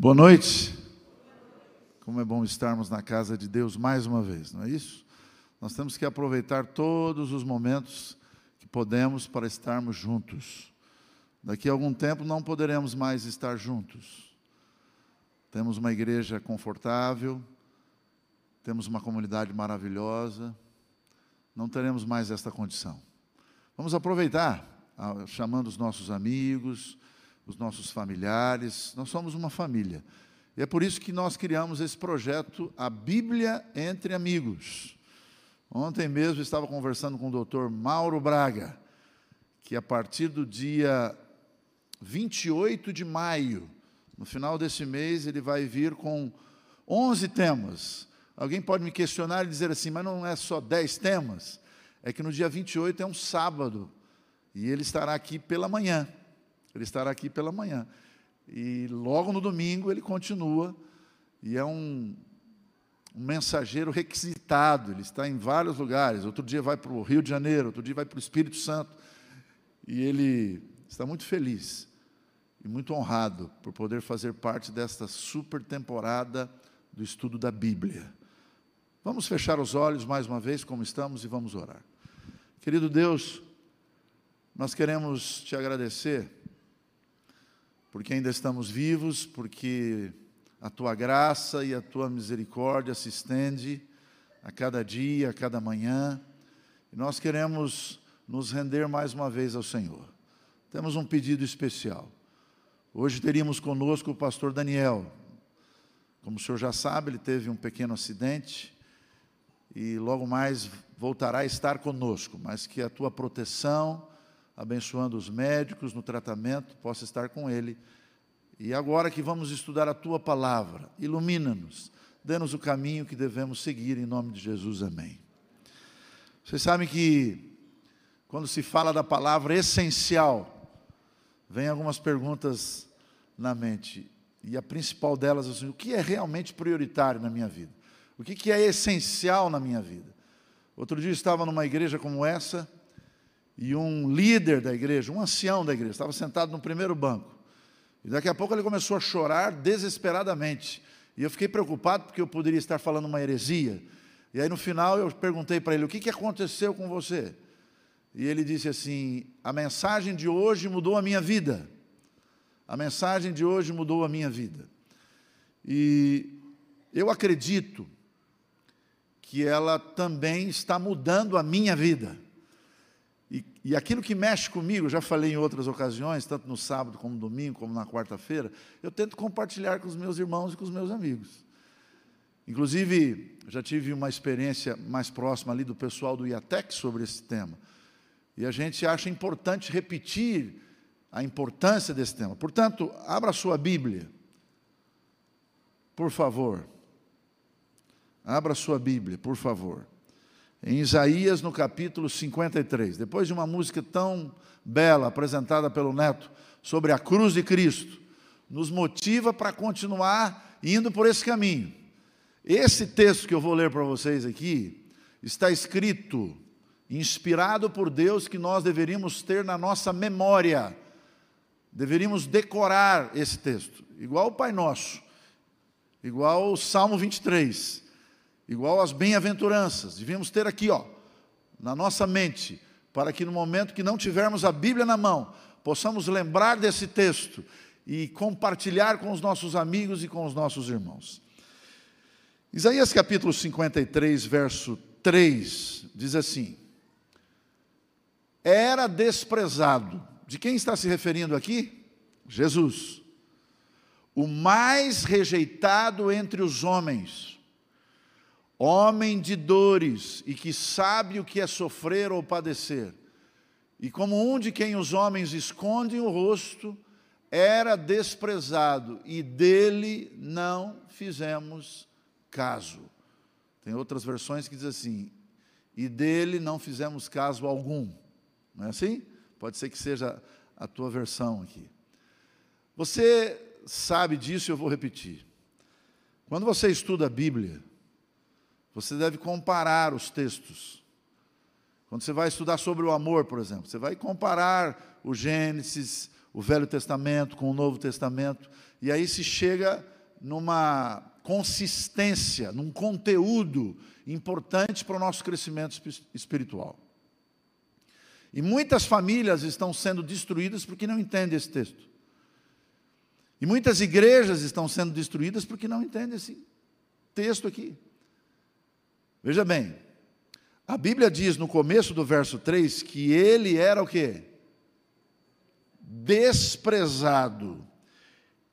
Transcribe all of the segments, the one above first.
Boa noite. Como é bom estarmos na casa de Deus mais uma vez, não é isso? Nós temos que aproveitar todos os momentos que podemos para estarmos juntos. Daqui a algum tempo não poderemos mais estar juntos. Temos uma igreja confortável, temos uma comunidade maravilhosa, não teremos mais esta condição. Vamos aproveitar, ah, chamando os nossos amigos, os nossos familiares, nós somos uma família. E é por isso que nós criamos esse projeto, a Bíblia entre Amigos. Ontem mesmo estava conversando com o doutor Mauro Braga, que a partir do dia 28 de maio, no final desse mês, ele vai vir com 11 temas. Alguém pode me questionar e dizer assim, mas não é só 10 temas? É que no dia 28 é um sábado, e ele estará aqui pela manhã. Ele estará aqui pela manhã. E logo no domingo ele continua, e é um, um mensageiro requisitado, ele está em vários lugares. Outro dia vai para o Rio de Janeiro, outro dia vai para o Espírito Santo. E ele está muito feliz e muito honrado por poder fazer parte desta super temporada do estudo da Bíblia. Vamos fechar os olhos mais uma vez, como estamos, e vamos orar. Querido Deus, nós queremos te agradecer porque ainda estamos vivos, porque a tua graça e a tua misericórdia se estende a cada dia, a cada manhã, e nós queremos nos render mais uma vez ao Senhor. Temos um pedido especial. Hoje teríamos conosco o pastor Daniel. Como o senhor já sabe, ele teve um pequeno acidente e logo mais voltará a estar conosco, mas que a tua proteção, abençoando os médicos no tratamento, possa estar com ele. E agora que vamos estudar a tua palavra, ilumina-nos, dê-nos o caminho que devemos seguir, em nome de Jesus, amém. Vocês sabem que, quando se fala da palavra essencial, vem algumas perguntas na mente, e a principal delas é assim: o que é realmente prioritário na minha vida? O que é essencial na minha vida? Outro dia eu estava numa igreja como essa, e um líder da igreja, um ancião da igreja, estava sentado no primeiro banco. E daqui a pouco ele começou a chorar desesperadamente. E eu fiquei preocupado porque eu poderia estar falando uma heresia. E aí no final eu perguntei para ele: o que, que aconteceu com você? E ele disse assim: a mensagem de hoje mudou a minha vida. A mensagem de hoje mudou a minha vida. E eu acredito que ela também está mudando a minha vida. E, aquilo que mexe comigo, já falei em outras ocasiões, tanto no sábado como no domingo, como na quarta-feira, eu tento compartilhar com os meus irmãos e com os meus amigos. Inclusive, já tive uma experiência mais próxima ali do pessoal do IATEC sobre esse tema. E a gente acha importante repetir a importância desse tema. Portanto, abra a sua Bíblia, por favor. Abra a sua Bíblia, por favor em Isaías, no capítulo 53. Depois de uma música tão bela apresentada pelo Neto sobre a cruz de Cristo, nos motiva para continuar indo por esse caminho. Esse texto que eu vou ler para vocês aqui está escrito, inspirado por Deus, que nós deveríamos ter na nossa memória. Deveríamos decorar esse texto, igual o Pai Nosso, igual o Salmo 23 igual às bem-aventuranças. Devíamos ter aqui, ó, na nossa mente, para que no momento que não tivermos a Bíblia na mão, possamos lembrar desse texto e compartilhar com os nossos amigos e com os nossos irmãos. Isaías capítulo 53, verso 3, diz assim: Era desprezado. De quem está se referindo aqui? Jesus. O mais rejeitado entre os homens homem de dores e que sabe o que é sofrer ou padecer. E como um de quem os homens escondem o rosto, era desprezado e dele não fizemos caso. Tem outras versões que dizem assim: e dele não fizemos caso algum. Não é assim? Pode ser que seja a tua versão aqui. Você sabe disso, eu vou repetir. Quando você estuda a Bíblia, você deve comparar os textos. Quando você vai estudar sobre o amor, por exemplo, você vai comparar o Gênesis, o Velho Testamento com o Novo Testamento, e aí se chega numa consistência, num conteúdo importante para o nosso crescimento espiritual. E muitas famílias estão sendo destruídas porque não entendem esse texto. E muitas igrejas estão sendo destruídas porque não entendem esse texto aqui. Veja bem, a Bíblia diz no começo do verso 3 que ele era o quê? Desprezado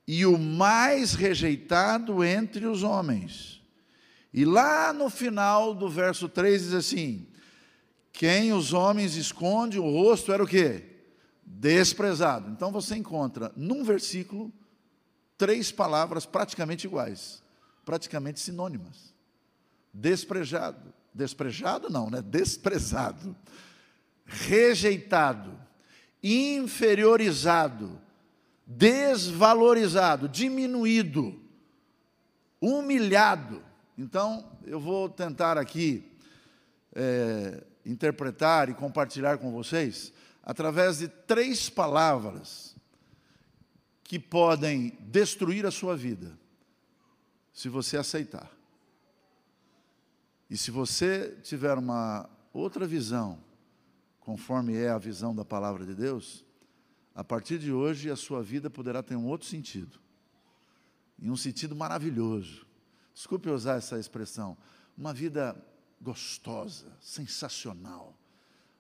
e o mais rejeitado entre os homens. E lá no final do verso 3 diz assim: quem os homens esconde o rosto era o quê? Desprezado. Então você encontra num versículo três palavras praticamente iguais, praticamente sinônimas. Desprezado. Desprezado não, né? Desprezado. Rejeitado. Inferiorizado. Desvalorizado. Diminuído. Humilhado. Então, eu vou tentar aqui é, interpretar e compartilhar com vocês através de três palavras que podem destruir a sua vida, se você aceitar. E se você tiver uma outra visão, conforme é a visão da palavra de Deus, a partir de hoje a sua vida poderá ter um outro sentido. E um sentido maravilhoso. Desculpe usar essa expressão. Uma vida gostosa, sensacional.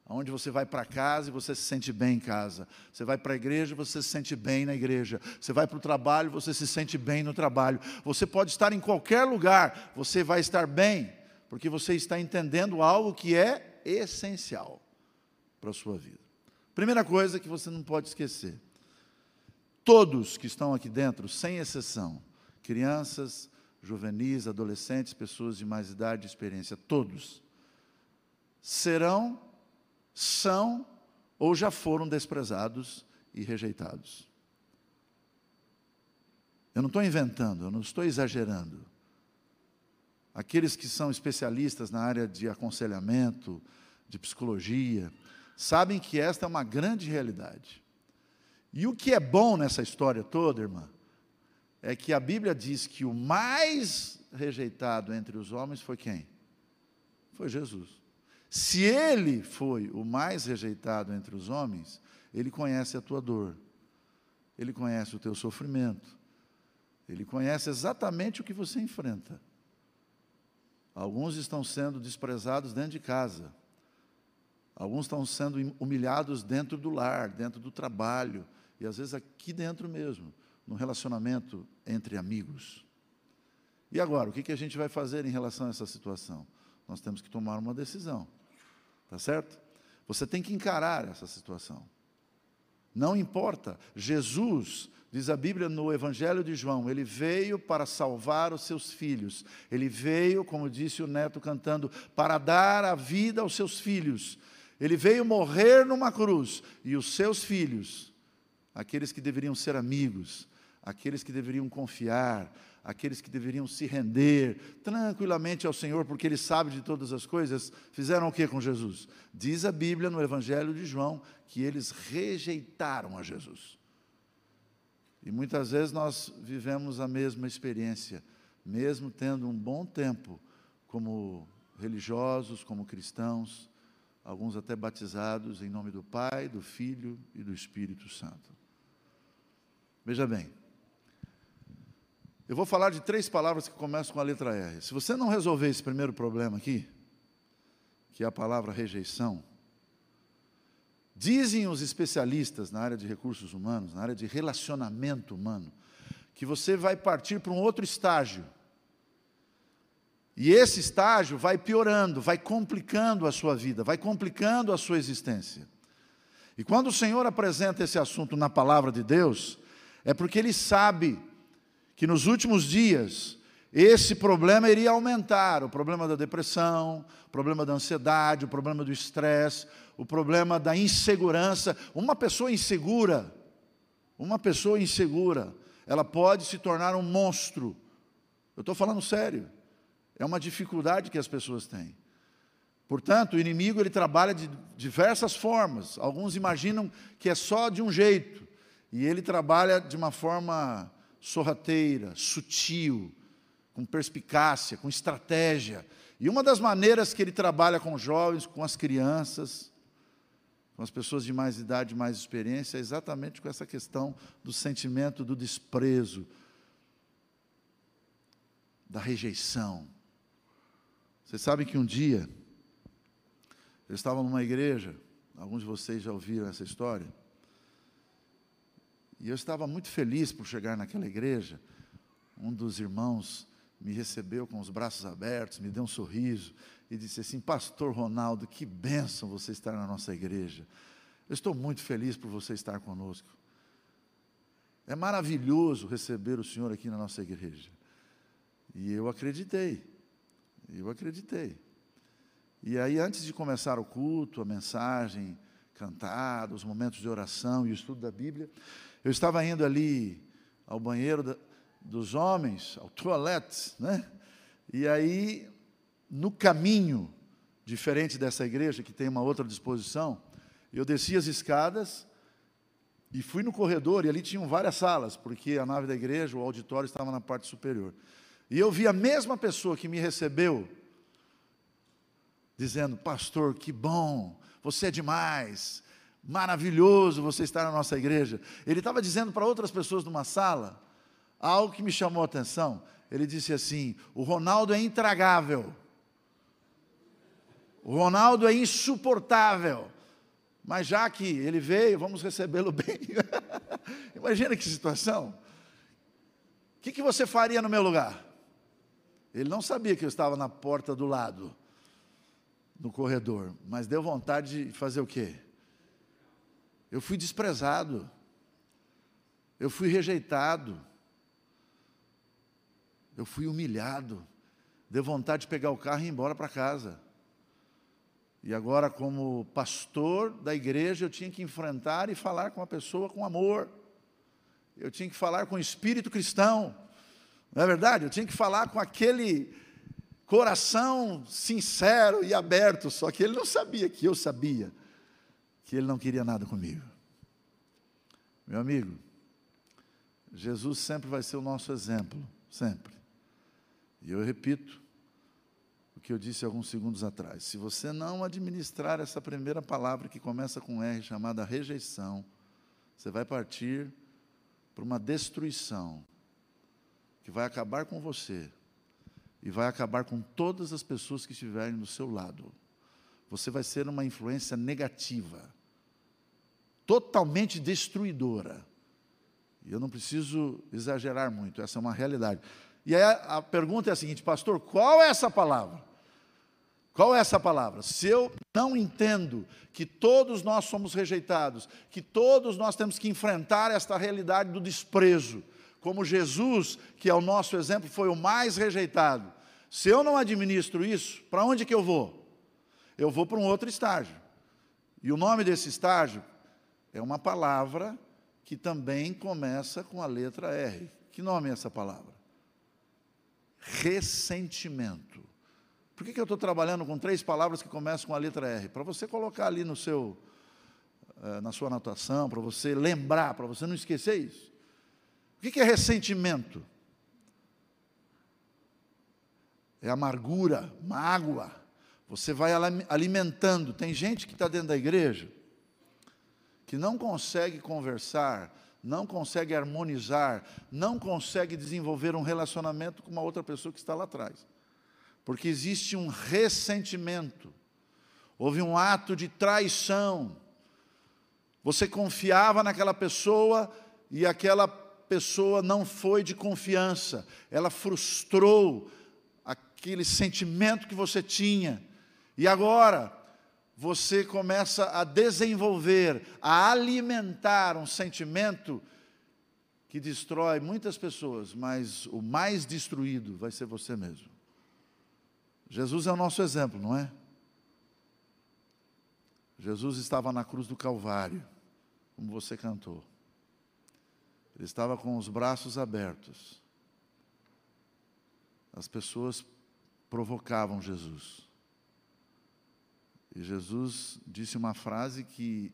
Onde você vai para casa e você se sente bem em casa. Você vai para a igreja e você se sente bem na igreja. Você vai para o trabalho e você se sente bem no trabalho. Você pode estar em qualquer lugar, você vai estar bem, porque você está entendendo algo que é essencial para a sua vida. Primeira coisa que você não pode esquecer: todos que estão aqui dentro, sem exceção, crianças, juvenis, adolescentes, pessoas de mais idade e experiência, todos serão, são ou já foram desprezados e rejeitados. Eu não estou inventando, eu não estou exagerando. Aqueles que são especialistas na área de aconselhamento, de psicologia, sabem que esta é uma grande realidade. E o que é bom nessa história toda, irmã, é que a Bíblia diz que o mais rejeitado entre os homens foi quem? Foi Jesus. Se ele foi o mais rejeitado entre os homens, ele conhece a tua dor, ele conhece o teu sofrimento, ele conhece exatamente o que você enfrenta. Alguns estão sendo desprezados dentro de casa, alguns estão sendo humilhados dentro do lar, dentro do trabalho, e às vezes aqui dentro mesmo no relacionamento entre amigos. E agora, o que, que a gente vai fazer em relação a essa situação? Nós temos que tomar uma decisão, tá certo? Você tem que encarar essa situação. Não importa, Jesus, diz a Bíblia no Evangelho de João, ele veio para salvar os seus filhos. Ele veio, como disse o neto cantando, para dar a vida aos seus filhos. Ele veio morrer numa cruz e os seus filhos, aqueles que deveriam ser amigos, aqueles que deveriam confiar, aqueles que deveriam se render tranquilamente ao Senhor, porque Ele sabe de todas as coisas, fizeram o que com Jesus? Diz a Bíblia no Evangelho de João que eles rejeitaram a Jesus. E muitas vezes nós vivemos a mesma experiência, mesmo tendo um bom tempo como religiosos, como cristãos, alguns até batizados em nome do Pai, do Filho e do Espírito Santo. Veja bem, eu vou falar de três palavras que começam com a letra R. Se você não resolver esse primeiro problema aqui, que é a palavra rejeição, dizem os especialistas na área de recursos humanos, na área de relacionamento humano, que você vai partir para um outro estágio. E esse estágio vai piorando, vai complicando a sua vida, vai complicando a sua existência. E quando o Senhor apresenta esse assunto na palavra de Deus, é porque Ele sabe que nos últimos dias esse problema iria aumentar o problema da depressão, o problema da ansiedade, o problema do estresse, o problema da insegurança. Uma pessoa insegura, uma pessoa insegura, ela pode se tornar um monstro. Eu estou falando sério. É uma dificuldade que as pessoas têm. Portanto, o inimigo ele trabalha de diversas formas. Alguns imaginam que é só de um jeito. E ele trabalha de uma forma sorrateira, sutil, com perspicácia, com estratégia. E uma das maneiras que ele trabalha com jovens, com as crianças, com as pessoas de mais idade, mais experiência, é exatamente com essa questão do sentimento do desprezo, da rejeição. Vocês sabem que um dia, eu estava numa igreja, alguns de vocês já ouviram essa história, e eu estava muito feliz por chegar naquela igreja. Um dos irmãos me recebeu com os braços abertos, me deu um sorriso e disse assim: Pastor Ronaldo, que bênção você estar na nossa igreja. Eu estou muito feliz por você estar conosco. É maravilhoso receber o Senhor aqui na nossa igreja. E eu acreditei, eu acreditei. E aí, antes de começar o culto, a mensagem cantada, os momentos de oração e o estudo da Bíblia, eu estava indo ali ao banheiro da, dos homens, ao toilette, né? E aí, no caminho, diferente dessa igreja, que tem uma outra disposição, eu desci as escadas e fui no corredor, e ali tinham várias salas, porque a nave da igreja, o auditório, estava na parte superior. E eu vi a mesma pessoa que me recebeu, dizendo: Pastor, que bom, você é demais, maravilhoso você estar na nossa igreja. Ele estava dizendo para outras pessoas numa sala algo que me chamou a atenção. Ele disse assim: O Ronaldo é intragável, o Ronaldo é insuportável. Mas já que ele veio, vamos recebê-lo bem. Imagina que situação. O que, que você faria no meu lugar? Ele não sabia que eu estava na porta do lado, no corredor, mas deu vontade de fazer o quê? Eu fui desprezado, eu fui rejeitado, eu fui humilhado, deu vontade de pegar o carro e ir embora para casa. E agora, como pastor da igreja, eu tinha que enfrentar e falar com a pessoa com amor. Eu tinha que falar com o espírito cristão. Não é verdade? Eu tinha que falar com aquele coração sincero e aberto, só que ele não sabia que eu sabia que ele não queria nada comigo. Meu amigo, Jesus sempre vai ser o nosso exemplo, sempre. E eu repito, que eu disse alguns segundos atrás. Se você não administrar essa primeira palavra que começa com R, chamada rejeição, você vai partir para uma destruição que vai acabar com você e vai acabar com todas as pessoas que estiverem do seu lado. Você vai ser uma influência negativa, totalmente destruidora. E eu não preciso exagerar muito, essa é uma realidade. E aí a, a pergunta é a seguinte, pastor, qual é essa palavra? Qual é essa palavra? Se eu não entendo que todos nós somos rejeitados, que todos nós temos que enfrentar esta realidade do desprezo, como Jesus, que é o nosso exemplo, foi o mais rejeitado. Se eu não administro isso, para onde que eu vou? Eu vou para um outro estágio. E o nome desse estágio é uma palavra que também começa com a letra R. Que nome é essa palavra? Ressentimento. Por que, que eu estou trabalhando com três palavras que começam com a letra R? Para você colocar ali no seu, eh, na sua anotação, para você lembrar, para você não esquecer isso. O que, que é ressentimento? É amargura, mágoa. Você vai alimentando. Tem gente que está dentro da igreja que não consegue conversar, não consegue harmonizar, não consegue desenvolver um relacionamento com uma outra pessoa que está lá atrás. Porque existe um ressentimento, houve um ato de traição. Você confiava naquela pessoa e aquela pessoa não foi de confiança, ela frustrou aquele sentimento que você tinha, e agora você começa a desenvolver, a alimentar um sentimento que destrói muitas pessoas, mas o mais destruído vai ser você mesmo. Jesus é o nosso exemplo, não é? Jesus estava na cruz do Calvário, como você cantou. Ele estava com os braços abertos. As pessoas provocavam Jesus. E Jesus disse uma frase que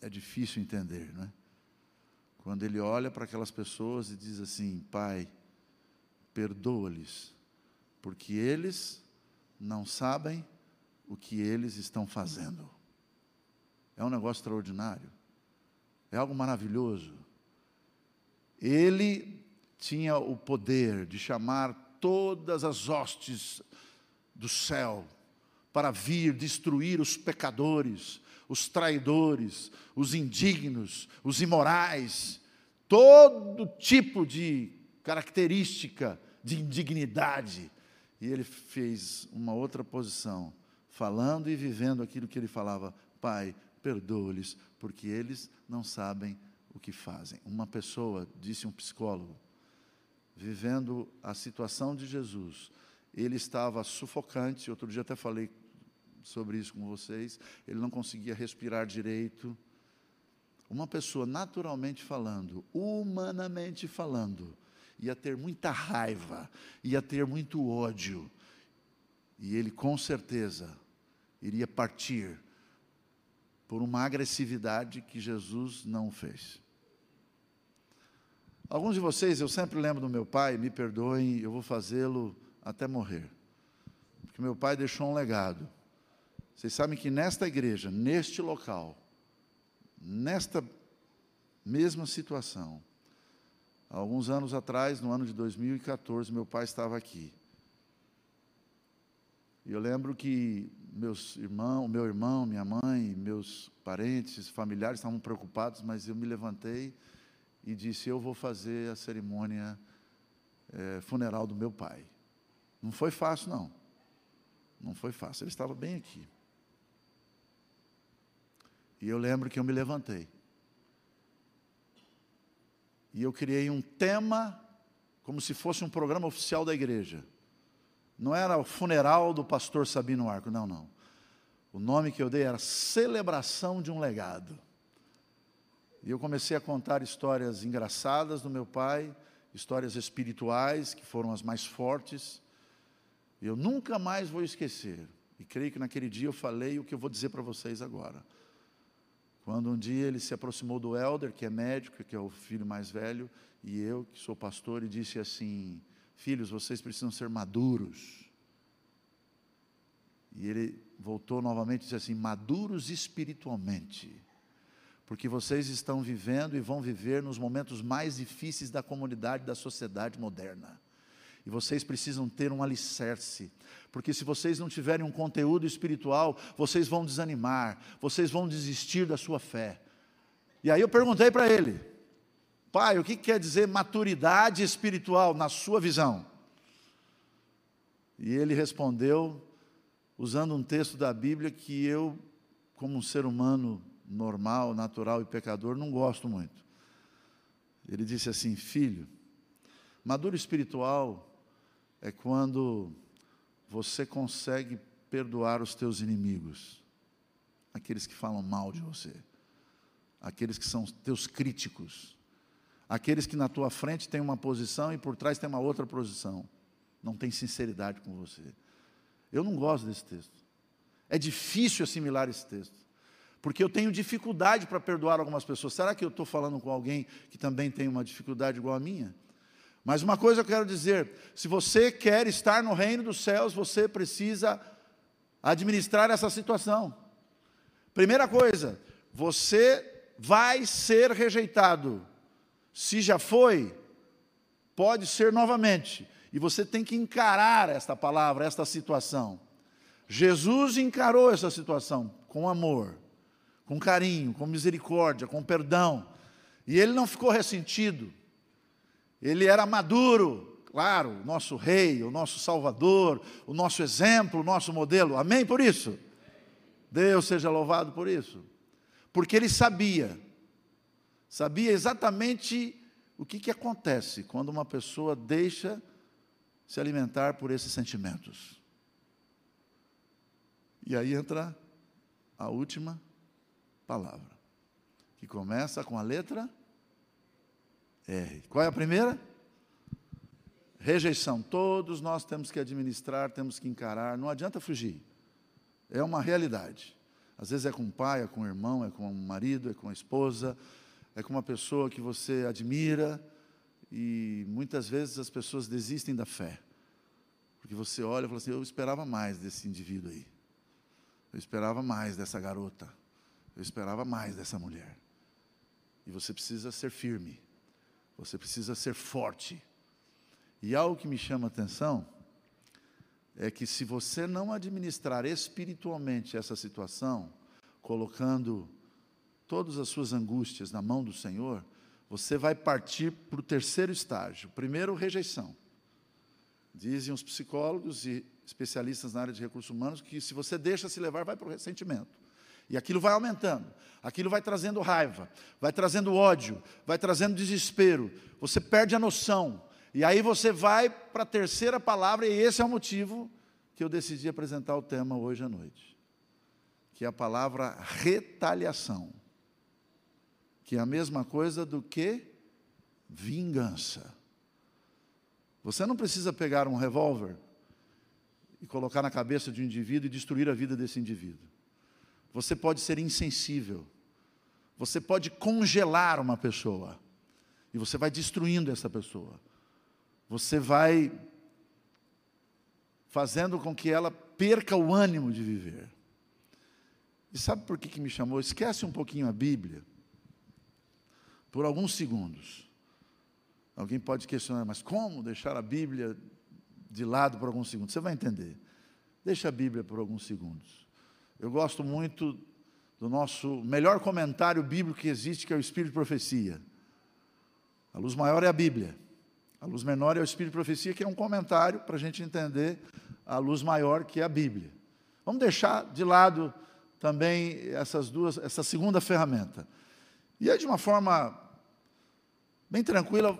é difícil entender, não é? quando ele olha para aquelas pessoas e diz assim: Pai, perdoa-lhes, porque eles não sabem o que eles estão fazendo. É um negócio extraordinário, é algo maravilhoso. Ele tinha o poder de chamar todas as hostes do céu para vir destruir os pecadores, os traidores, os indignos, os imorais, todo tipo de característica de indignidade. E ele fez uma outra posição, falando e vivendo aquilo que ele falava: Pai, perdoa-lhes, porque eles não sabem o que fazem. Uma pessoa, disse um psicólogo, vivendo a situação de Jesus, ele estava sufocante. Outro dia até falei sobre isso com vocês. Ele não conseguia respirar direito. Uma pessoa, naturalmente falando, humanamente falando, ia ter muita raiva, ia ter muito ódio, e ele com certeza iria partir por uma agressividade que Jesus não fez. Alguns de vocês, eu sempre lembro do meu pai, me perdoem, eu vou fazê-lo até morrer. Porque meu pai deixou um legado. Vocês sabem que nesta igreja, neste local, nesta mesma situação, alguns anos atrás, no ano de 2014, meu pai estava aqui. E eu lembro que meus irmãos, meu irmão, minha mãe, meus parentes, familiares estavam preocupados, mas eu me levantei e disse: Eu vou fazer a cerimônia é, funeral do meu pai. Não foi fácil, não. Não foi fácil. Ele estava bem aqui. E eu lembro que eu me levantei. E eu criei um tema, como se fosse um programa oficial da igreja. Não era o funeral do pastor Sabino Arco, não, não. O nome que eu dei era Celebração de um Legado. E eu comecei a contar histórias engraçadas do meu pai, histórias espirituais, que foram as mais fortes. Eu nunca mais vou esquecer. E creio que naquele dia eu falei o que eu vou dizer para vocês agora. Quando um dia ele se aproximou do Elder, que é médico, que é o filho mais velho, e eu, que sou pastor, e disse assim: Filhos, vocês precisam ser maduros. E ele voltou novamente e disse assim: maduros espiritualmente. Porque vocês estão vivendo e vão viver nos momentos mais difíceis da comunidade, da sociedade moderna. E vocês precisam ter um alicerce, porque se vocês não tiverem um conteúdo espiritual, vocês vão desanimar, vocês vão desistir da sua fé. E aí eu perguntei para ele, pai, o que quer dizer maturidade espiritual na sua visão? E ele respondeu, usando um texto da Bíblia que eu, como um ser humano normal, natural e pecador, não gosto muito. Ele disse assim: Filho, maduro espiritual é quando você consegue perdoar os teus inimigos, aqueles que falam mal de você, aqueles que são teus críticos, aqueles que na tua frente têm uma posição e por trás tem uma outra posição, não tem sinceridade com você. Eu não gosto desse texto. É difícil assimilar esse texto. Porque eu tenho dificuldade para perdoar algumas pessoas. Será que eu estou falando com alguém que também tem uma dificuldade igual a minha? Mas uma coisa eu quero dizer: se você quer estar no reino dos céus, você precisa administrar essa situação. Primeira coisa, você vai ser rejeitado. Se já foi, pode ser novamente. E você tem que encarar esta palavra, esta situação. Jesus encarou essa situação com amor, com carinho, com misericórdia, com perdão. E ele não ficou ressentido. Ele era maduro, claro, o nosso rei, o nosso salvador, o nosso exemplo, o nosso modelo. Amém por isso? Deus seja louvado por isso. Porque ele sabia, sabia exatamente o que, que acontece quando uma pessoa deixa se alimentar por esses sentimentos. E aí entra a última palavra, que começa com a letra R. Qual é a primeira? Rejeição. Todos nós temos que administrar, temos que encarar, não adianta fugir. É uma realidade. Às vezes é com o pai, é com o irmão, é com o marido, é com a esposa, é com uma pessoa que você admira e muitas vezes as pessoas desistem da fé. Porque você olha e fala assim: eu esperava mais desse indivíduo aí. Eu esperava mais dessa garota. Eu esperava mais dessa mulher. E você precisa ser firme. Você precisa ser forte. E algo que me chama a atenção é que se você não administrar espiritualmente essa situação, colocando todas as suas angústias na mão do Senhor, você vai partir para o terceiro estágio. Primeiro, rejeição. Dizem os psicólogos e especialistas na área de recursos humanos que se você deixa se levar, vai para o ressentimento. E aquilo vai aumentando, aquilo vai trazendo raiva, vai trazendo ódio, vai trazendo desespero, você perde a noção. E aí você vai para a terceira palavra, e esse é o motivo que eu decidi apresentar o tema hoje à noite, que é a palavra retaliação, que é a mesma coisa do que vingança. Você não precisa pegar um revólver e colocar na cabeça de um indivíduo e destruir a vida desse indivíduo. Você pode ser insensível. Você pode congelar uma pessoa. E você vai destruindo essa pessoa. Você vai fazendo com que ela perca o ânimo de viver. E sabe por que, que me chamou? Esquece um pouquinho a Bíblia. Por alguns segundos. Alguém pode questionar, mas como deixar a Bíblia de lado por alguns segundos? Você vai entender. Deixa a Bíblia por alguns segundos. Eu gosto muito do nosso melhor comentário bíblico que existe, que é o Espírito de Profecia. A luz maior é a Bíblia. A luz menor é o Espírito de Profecia, que é um comentário para a gente entender a luz maior, que é a Bíblia. Vamos deixar de lado também essas duas, essa segunda ferramenta. E aí, de uma forma bem tranquila,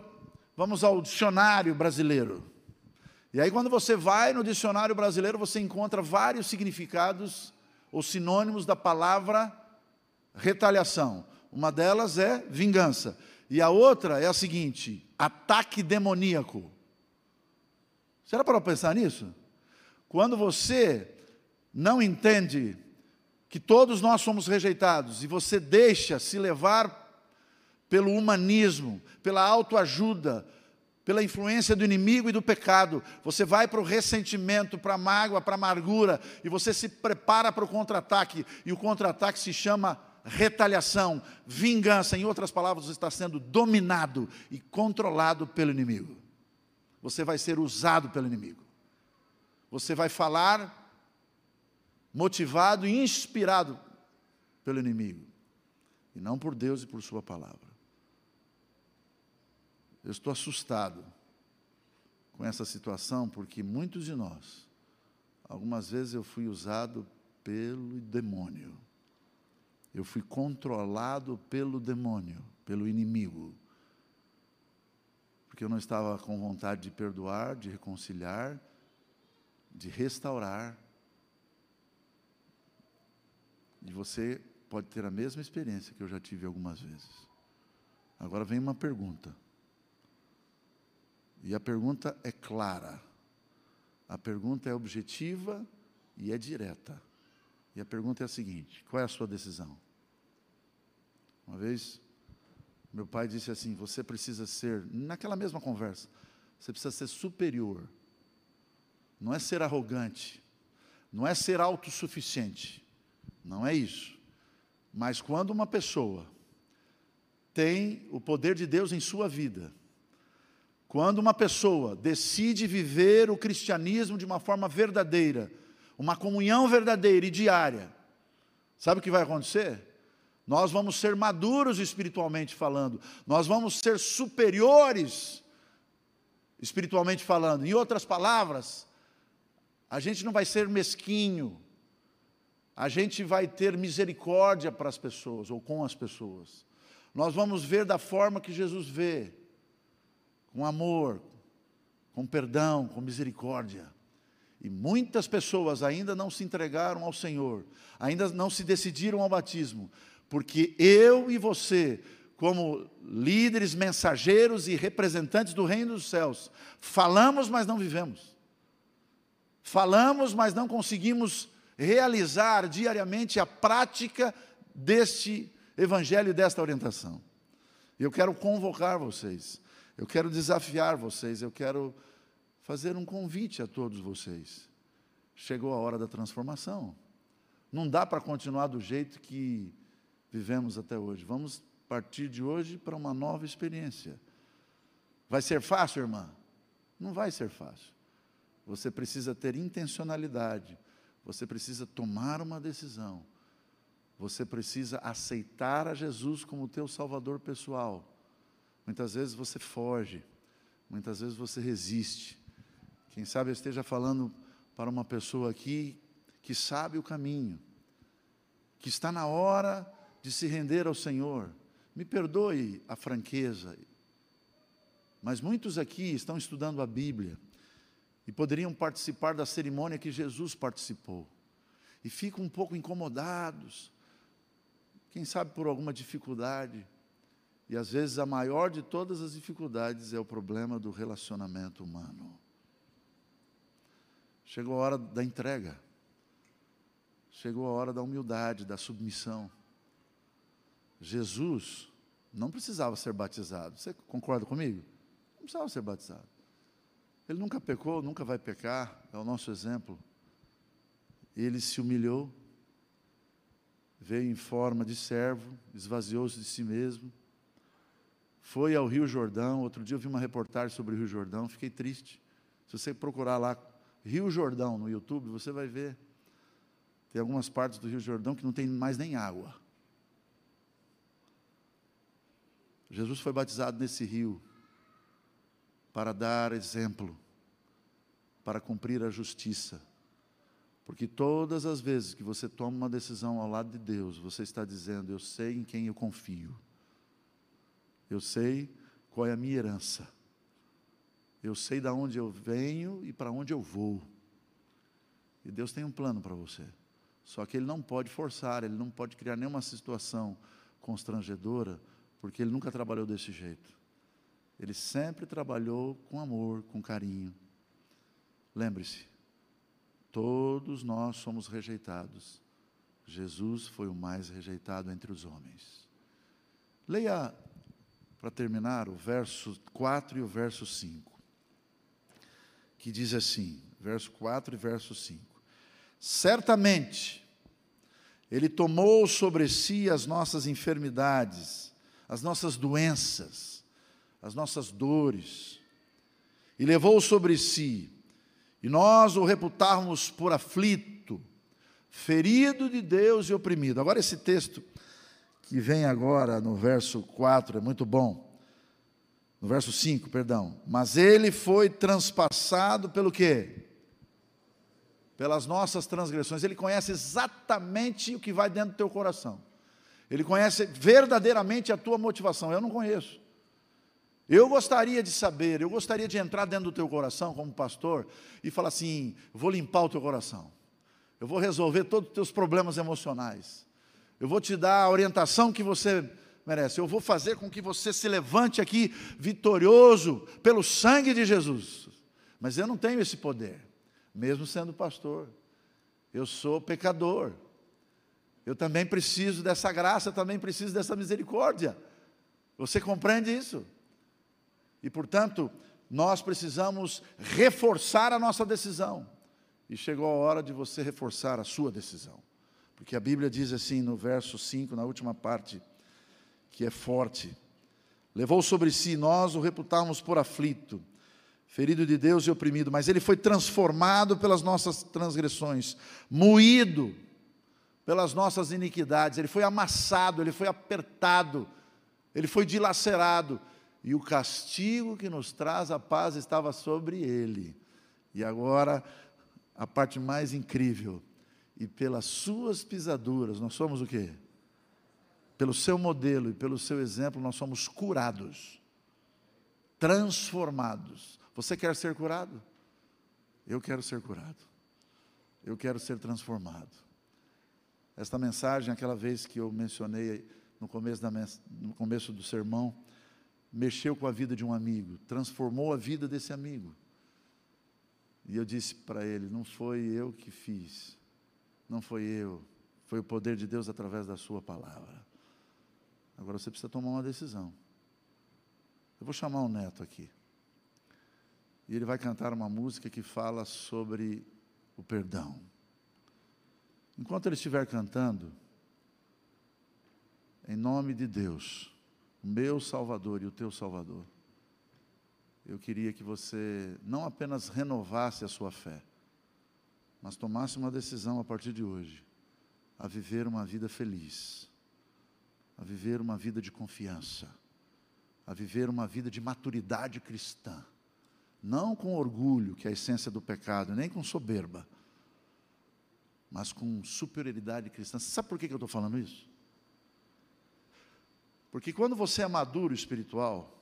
vamos ao dicionário brasileiro. E aí, quando você vai no dicionário brasileiro, você encontra vários significados ou sinônimos da palavra retaliação. Uma delas é vingança. E a outra é a seguinte: ataque demoníaco. Será para pensar nisso? Quando você não entende que todos nós somos rejeitados e você deixa se levar pelo humanismo, pela autoajuda, pela influência do inimigo e do pecado, você vai para o ressentimento, para a mágoa, para a amargura, e você se prepara para o contra-ataque, e o contra-ataque se chama retaliação, vingança, em outras palavras, você está sendo dominado e controlado pelo inimigo. Você vai ser usado pelo inimigo. Você vai falar motivado e inspirado pelo inimigo, e não por Deus e por Sua palavra. Eu estou assustado com essa situação, porque muitos de nós, algumas vezes eu fui usado pelo demônio. Eu fui controlado pelo demônio, pelo inimigo. Porque eu não estava com vontade de perdoar, de reconciliar, de restaurar. E você pode ter a mesma experiência que eu já tive algumas vezes. Agora vem uma pergunta. E a pergunta é clara. A pergunta é objetiva e é direta. E a pergunta é a seguinte: qual é a sua decisão? Uma vez, meu pai disse assim: você precisa ser, naquela mesma conversa, você precisa ser superior. Não é ser arrogante, não é ser autossuficiente, não é isso. Mas quando uma pessoa tem o poder de Deus em sua vida, quando uma pessoa decide viver o cristianismo de uma forma verdadeira, uma comunhão verdadeira e diária, sabe o que vai acontecer? Nós vamos ser maduros espiritualmente falando, nós vamos ser superiores espiritualmente falando. Em outras palavras, a gente não vai ser mesquinho, a gente vai ter misericórdia para as pessoas ou com as pessoas. Nós vamos ver da forma que Jesus vê com amor, com perdão, com misericórdia. E muitas pessoas ainda não se entregaram ao Senhor, ainda não se decidiram ao batismo, porque eu e você, como líderes, mensageiros e representantes do reino dos céus, falamos, mas não vivemos. Falamos, mas não conseguimos realizar diariamente a prática deste evangelho e desta orientação. Eu quero convocar vocês, eu quero desafiar vocês, eu quero fazer um convite a todos vocês. Chegou a hora da transformação. Não dá para continuar do jeito que vivemos até hoje. Vamos partir de hoje para uma nova experiência. Vai ser fácil, irmã? Não vai ser fácil. Você precisa ter intencionalidade. Você precisa tomar uma decisão. Você precisa aceitar a Jesus como teu salvador pessoal. Muitas vezes você foge, muitas vezes você resiste. Quem sabe eu esteja falando para uma pessoa aqui que sabe o caminho, que está na hora de se render ao Senhor. Me perdoe a franqueza, mas muitos aqui estão estudando a Bíblia e poderiam participar da cerimônia que Jesus participou e ficam um pouco incomodados quem sabe por alguma dificuldade. E às vezes a maior de todas as dificuldades é o problema do relacionamento humano. Chegou a hora da entrega. Chegou a hora da humildade, da submissão. Jesus não precisava ser batizado. Você concorda comigo? Não precisava ser batizado. Ele nunca pecou, nunca vai pecar, é o nosso exemplo. Ele se humilhou, veio em forma de servo, esvaziou-se de si mesmo, foi ao Rio Jordão. Outro dia eu vi uma reportagem sobre o Rio Jordão, fiquei triste. Se você procurar lá Rio Jordão no YouTube, você vai ver. Tem algumas partes do Rio Jordão que não tem mais nem água. Jesus foi batizado nesse rio para dar exemplo, para cumprir a justiça porque todas as vezes que você toma uma decisão ao lado de Deus, você está dizendo: Eu sei em quem eu confio. Eu sei qual é a minha herança. Eu sei de onde eu venho e para onde eu vou. E Deus tem um plano para você. Só que Ele não pode forçar, Ele não pode criar nenhuma situação constrangedora, porque Ele nunca trabalhou desse jeito. Ele sempre trabalhou com amor, com carinho. Lembre-se, Todos nós somos rejeitados. Jesus foi o mais rejeitado entre os homens. Leia, para terminar, o verso 4 e o verso 5, que diz assim: verso 4 e verso 5. Certamente, Ele tomou sobre si as nossas enfermidades, as nossas doenças, as nossas dores, e levou sobre si e nós o reputarmos por aflito, ferido de Deus e oprimido. Agora, esse texto que vem agora no verso 4 é muito bom. No verso 5, perdão. Mas ele foi transpassado pelo quê? Pelas nossas transgressões. Ele conhece exatamente o que vai dentro do teu coração. Ele conhece verdadeiramente a tua motivação. Eu não conheço. Eu gostaria de saber, eu gostaria de entrar dentro do teu coração como pastor e falar assim: vou limpar o teu coração, eu vou resolver todos os teus problemas emocionais, eu vou te dar a orientação que você merece, eu vou fazer com que você se levante aqui vitorioso pelo sangue de Jesus. Mas eu não tenho esse poder, mesmo sendo pastor, eu sou pecador, eu também preciso dessa graça, também preciso dessa misericórdia. Você compreende isso? E, portanto, nós precisamos reforçar a nossa decisão. E chegou a hora de você reforçar a sua decisão. Porque a Bíblia diz assim no verso 5, na última parte, que é forte: Levou sobre si, nós o reputávamos por aflito, ferido de Deus e oprimido, mas ele foi transformado pelas nossas transgressões, moído pelas nossas iniquidades, ele foi amassado, ele foi apertado, ele foi dilacerado e o castigo que nos traz a paz estava sobre ele. E agora, a parte mais incrível, e pelas suas pisaduras, nós somos o quê? Pelo seu modelo e pelo seu exemplo, nós somos curados, transformados. Você quer ser curado? Eu quero ser curado. Eu quero ser transformado. Esta mensagem, aquela vez que eu mencionei no começo, da, no começo do sermão, mexeu com a vida de um amigo, transformou a vida desse amigo. E eu disse para ele: Não foi eu que fiz, não foi eu, foi o poder de Deus através da Sua palavra. Agora você precisa tomar uma decisão. Eu vou chamar o neto aqui. E ele vai cantar uma música que fala sobre o perdão. Enquanto ele estiver cantando, em nome de Deus, o meu Salvador e o teu Salvador, eu queria que você não apenas renovasse a sua fé, mas tomasse uma decisão a partir de hoje, a viver uma vida feliz, a viver uma vida de confiança, a viver uma vida de maturidade cristã, não com orgulho, que é a essência do pecado, nem com soberba, mas com superioridade cristã. Sabe por que eu estou falando isso? Porque quando você é maduro espiritual,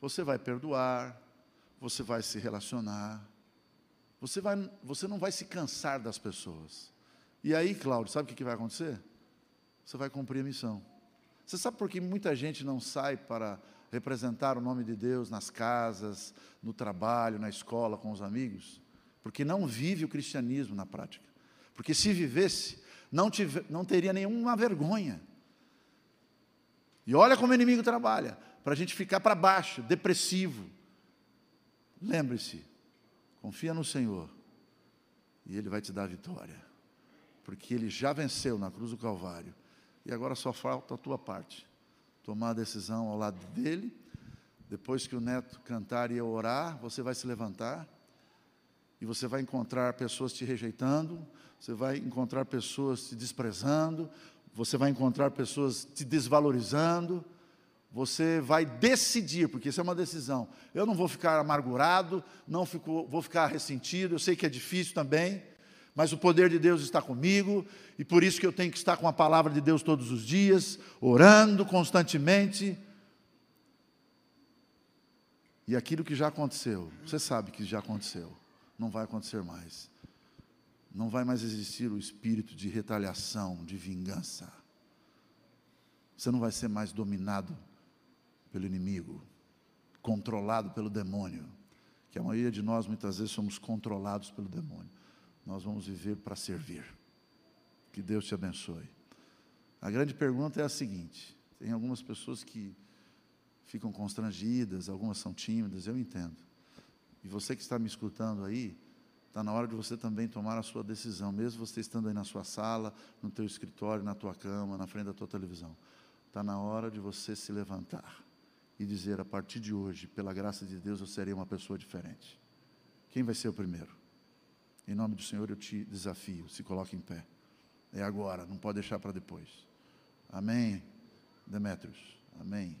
você vai perdoar, você vai se relacionar, você, vai, você não vai se cansar das pessoas. E aí, Cláudio, sabe o que vai acontecer? Você vai cumprir a missão. Você sabe por que muita gente não sai para representar o nome de Deus nas casas, no trabalho, na escola, com os amigos? porque não vive o cristianismo na prática. Porque se vivesse, não, tive, não teria nenhuma vergonha. E olha como o inimigo trabalha para a gente ficar para baixo, depressivo. Lembre-se, confia no Senhor e Ele vai te dar a vitória, porque Ele já venceu na cruz do Calvário e agora só falta a tua parte tomar a decisão ao lado dele. Depois que o neto cantar e orar, você vai se levantar e você vai encontrar pessoas te rejeitando, você vai encontrar pessoas te desprezando, você vai encontrar pessoas te desvalorizando. Você vai decidir, porque isso é uma decisão. Eu não vou ficar amargurado, não fico, vou ficar ressentido. Eu sei que é difícil também, mas o poder de Deus está comigo e por isso que eu tenho que estar com a palavra de Deus todos os dias, orando constantemente. E aquilo que já aconteceu, você sabe que já aconteceu não vai acontecer mais. Não vai mais existir o espírito de retaliação, de vingança. Você não vai ser mais dominado pelo inimigo, controlado pelo demônio. Que a maioria de nós muitas vezes somos controlados pelo demônio. Nós vamos viver para servir. Que Deus te abençoe. A grande pergunta é a seguinte: tem algumas pessoas que ficam constrangidas, algumas são tímidas, eu entendo. E você que está me escutando aí, está na hora de você também tomar a sua decisão, mesmo você estando aí na sua sala, no teu escritório, na tua cama, na frente da tua televisão. Está na hora de você se levantar e dizer: a partir de hoje, pela graça de Deus, eu serei uma pessoa diferente. Quem vai ser o primeiro? Em nome do Senhor eu te desafio, se coloque em pé. É agora, não pode deixar para depois. Amém, Demétrios. Amém.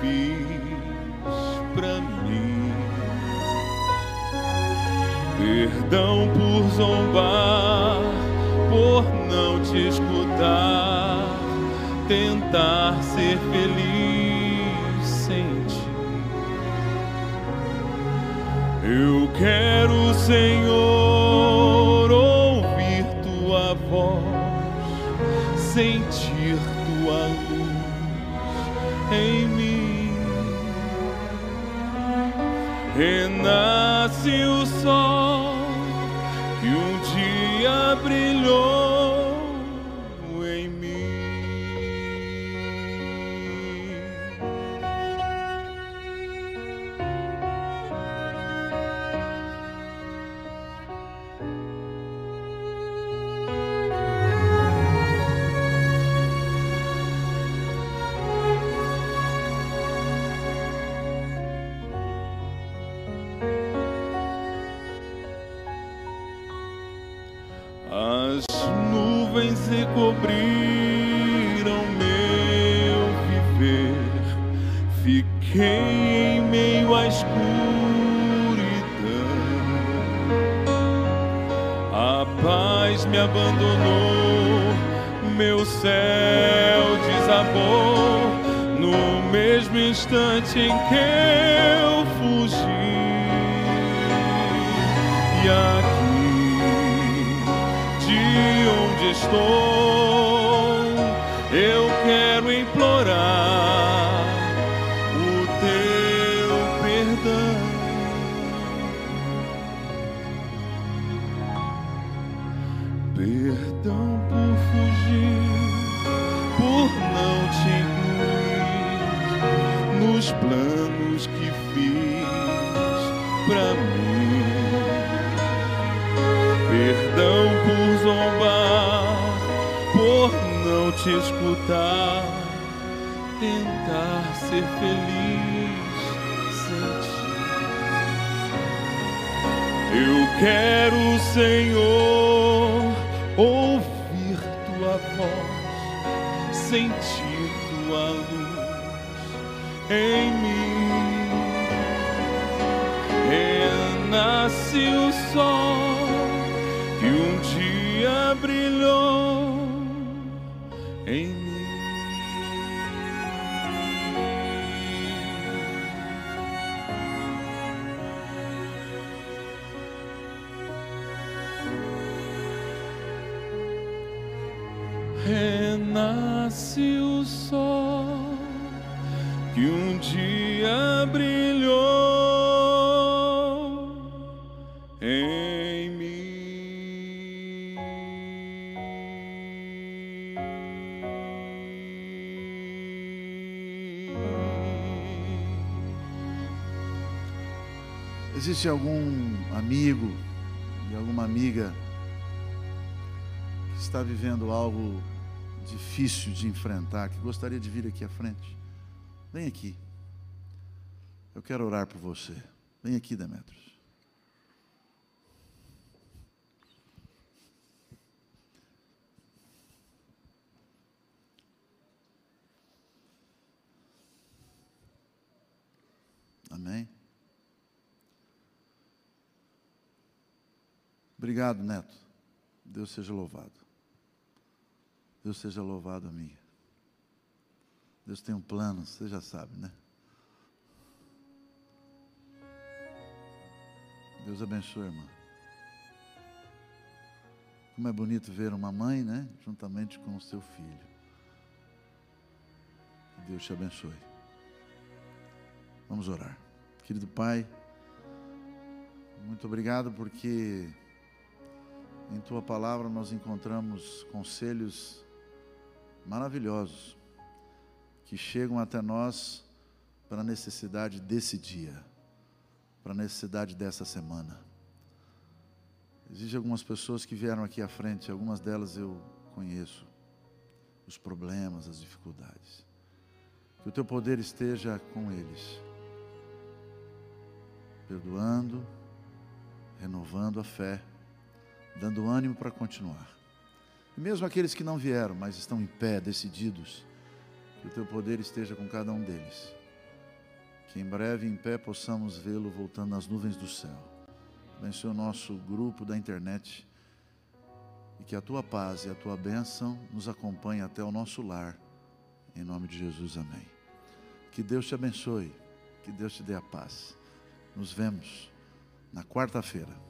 fiz pra mim. Perdão por zombar, por não te escutar, tentar ser feliz sem ti. Eu quero, Senhor, renasce nuvens recobriram meu viver, fiquei em meio à escuridão. A paz me abandonou, meu céu desabou no mesmo instante em que nos planos que fiz pra mim. Perdão por zombar, por não te escutar, tentar ser feliz sem ti. Eu quero, Senhor, ouvir tua voz, sentir em mim. Renasce o sol que um dia brilhou em mim. Existe algum amigo e alguma amiga que está vivendo algo difícil de enfrentar, que gostaria de vir aqui à frente? Vem aqui. Eu quero orar por você. Vem aqui, Demetrios. Amém. Obrigado, Neto. Deus seja louvado. Deus seja louvado, amiga. Deus tem um plano, você já sabe, né? Deus abençoe, irmã. Como é bonito ver uma mãe, né? Juntamente com o seu filho. Que Deus te abençoe. Vamos orar. Querido Pai, muito obrigado porque em tua palavra nós encontramos conselhos maravilhosos que chegam até nós para a necessidade desse dia, para a necessidade dessa semana. Existem algumas pessoas que vieram aqui à frente, algumas delas eu conheço, os problemas, as dificuldades. Que o teu poder esteja com eles, perdoando, renovando a fé, dando ânimo para continuar. E mesmo aqueles que não vieram, mas estão em pé, decididos, que o teu poder esteja com cada um deles. Que em breve, em pé, possamos vê-lo voltando nas nuvens do céu. Abençoe o nosso grupo da internet. E que a tua paz e a tua bênção nos acompanhem até o nosso lar. Em nome de Jesus, amém. Que Deus te abençoe. Que Deus te dê a paz. Nos vemos na quarta-feira.